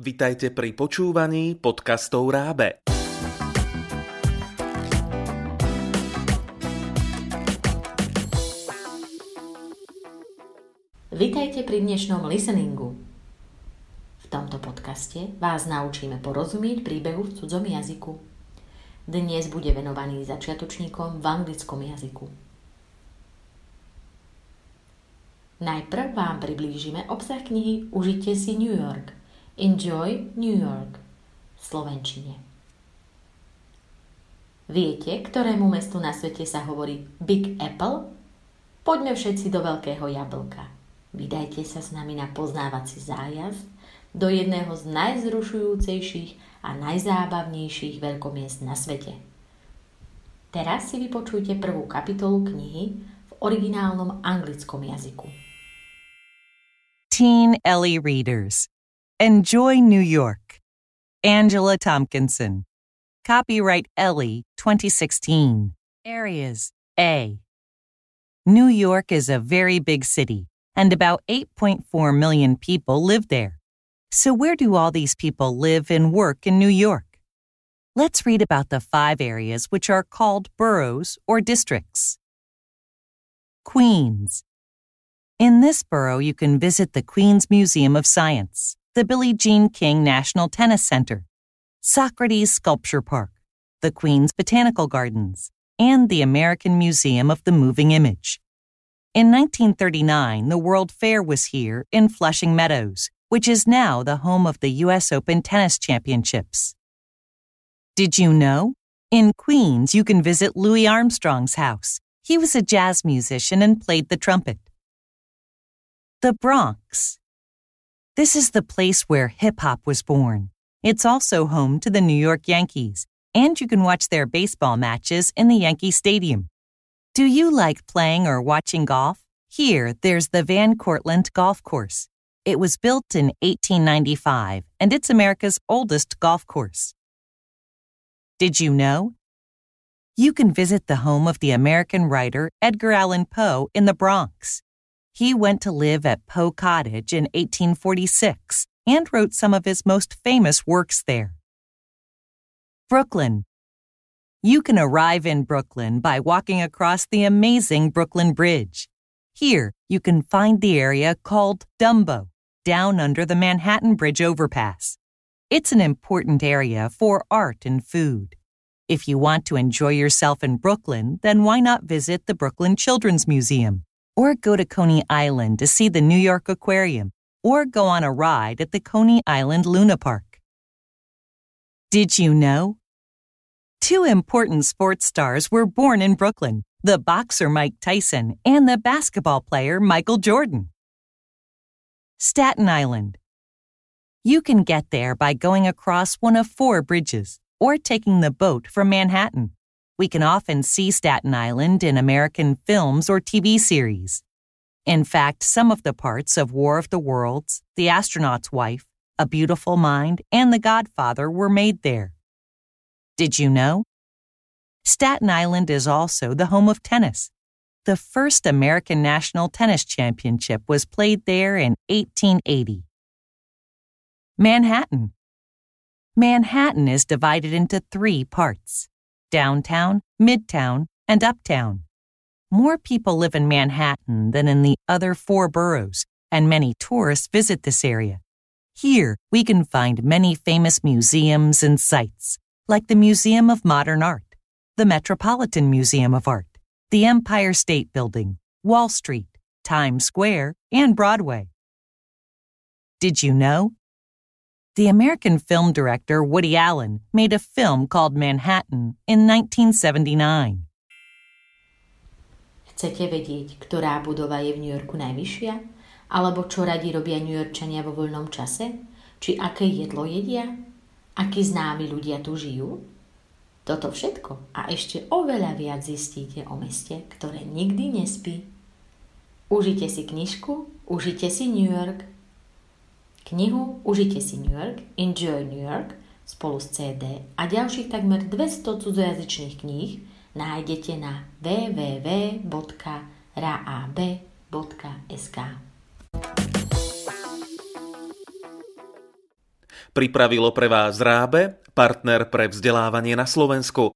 Vitajte pri počúvaní podcastov Rábe. Vitajte pri dnešnom listeningu. V tomto podcaste vás naučíme porozumieť príbehu v cudzom jazyku. Dnes bude venovaný začiatočníkom v anglickom jazyku. Najprv vám priblížime obsah knihy Užite si New York. Enjoy New York v Slovenčine. Viete, ktorému mestu na svete sa hovorí Big Apple? Poďme všetci do Veľkého jablka. Vydajte sa s nami na poznávací zájazd do jedného z najzrušujúcejších a najzábavnejších veľkomiest na svete. Teraz si vypočujte prvú kapitolu knihy v originálnom anglickom jazyku. Teen Ellie readers. Enjoy New York. Angela Tomkinson. Copyright ELI 2016. Areas A. New York is a very big city, and about 8.4 million people live there. So, where do all these people live and work in New York? Let's read about the five areas which are called boroughs or districts. Queens. In this borough, you can visit the Queens Museum of Science, the Billie Jean King National Tennis Center, Socrates Sculpture Park, the Queens Botanical Gardens, and the American Museum of the Moving Image. In 1939, the World Fair was here in Flushing Meadows, which is now the home of the U.S. Open Tennis Championships. Did you know? In Queens, you can visit Louis Armstrong's house. He was a jazz musician and played the trumpet. The Bronx. This is the place where hip hop was born. It's also home to the New York Yankees, and you can watch their baseball matches in the Yankee Stadium. Do you like playing or watching golf? Here, there's the Van Cortlandt Golf Course. It was built in 1895, and it's America's oldest golf course. Did you know? You can visit the home of the American writer Edgar Allan Poe in the Bronx. He went to live at Poe Cottage in 1846 and wrote some of his most famous works there. Brooklyn. You can arrive in Brooklyn by walking across the amazing Brooklyn Bridge. Here, you can find the area called Dumbo, down under the Manhattan Bridge overpass. It's an important area for art and food. If you want to enjoy yourself in Brooklyn, then why not visit the Brooklyn Children's Museum? Or go to Coney Island to see the New York Aquarium, or go on a ride at the Coney Island Luna Park. Did you know? Two important sports stars were born in Brooklyn the boxer Mike Tyson and the basketball player Michael Jordan. Staten Island. You can get there by going across one of four bridges or taking the boat from Manhattan. We can often see Staten Island in American films or TV series. In fact, some of the parts of War of the Worlds, The Astronaut's Wife, A Beautiful Mind, and The Godfather were made there. Did you know? Staten Island is also the home of tennis. The first American National Tennis Championship was played there in 1880. Manhattan. Manhattan is divided into three parts downtown, midtown, and uptown. More people live in Manhattan than in the other four boroughs, and many tourists visit this area. Here, we can find many famous museums and sites, like the Museum of Modern Art, the Metropolitan Museum of Art, the Empire State Building, Wall Street, Times Square, and Broadway. Did you know the American film director Woody Allen made a film called Manhattan in 1979. Chcete vedieť, ktorá budova je v New Yorku najvyššia? Alebo čo radi robia New Yorkčania vo voľnom čase? Či aké jedlo jedia? Akí známi ľudia tu žijú? Toto všetko a ešte oveľa viac zistíte o meste, ktoré nikdy nespí. Užite si knižku, užite si New York Knihu Užite si New York, Enjoy New York spolu s CD a ďalších takmer 200 cudzojazyčných kníh nájdete na www.raab.sk. Pripravilo pre vás Rábe, partner pre vzdelávanie na Slovensku.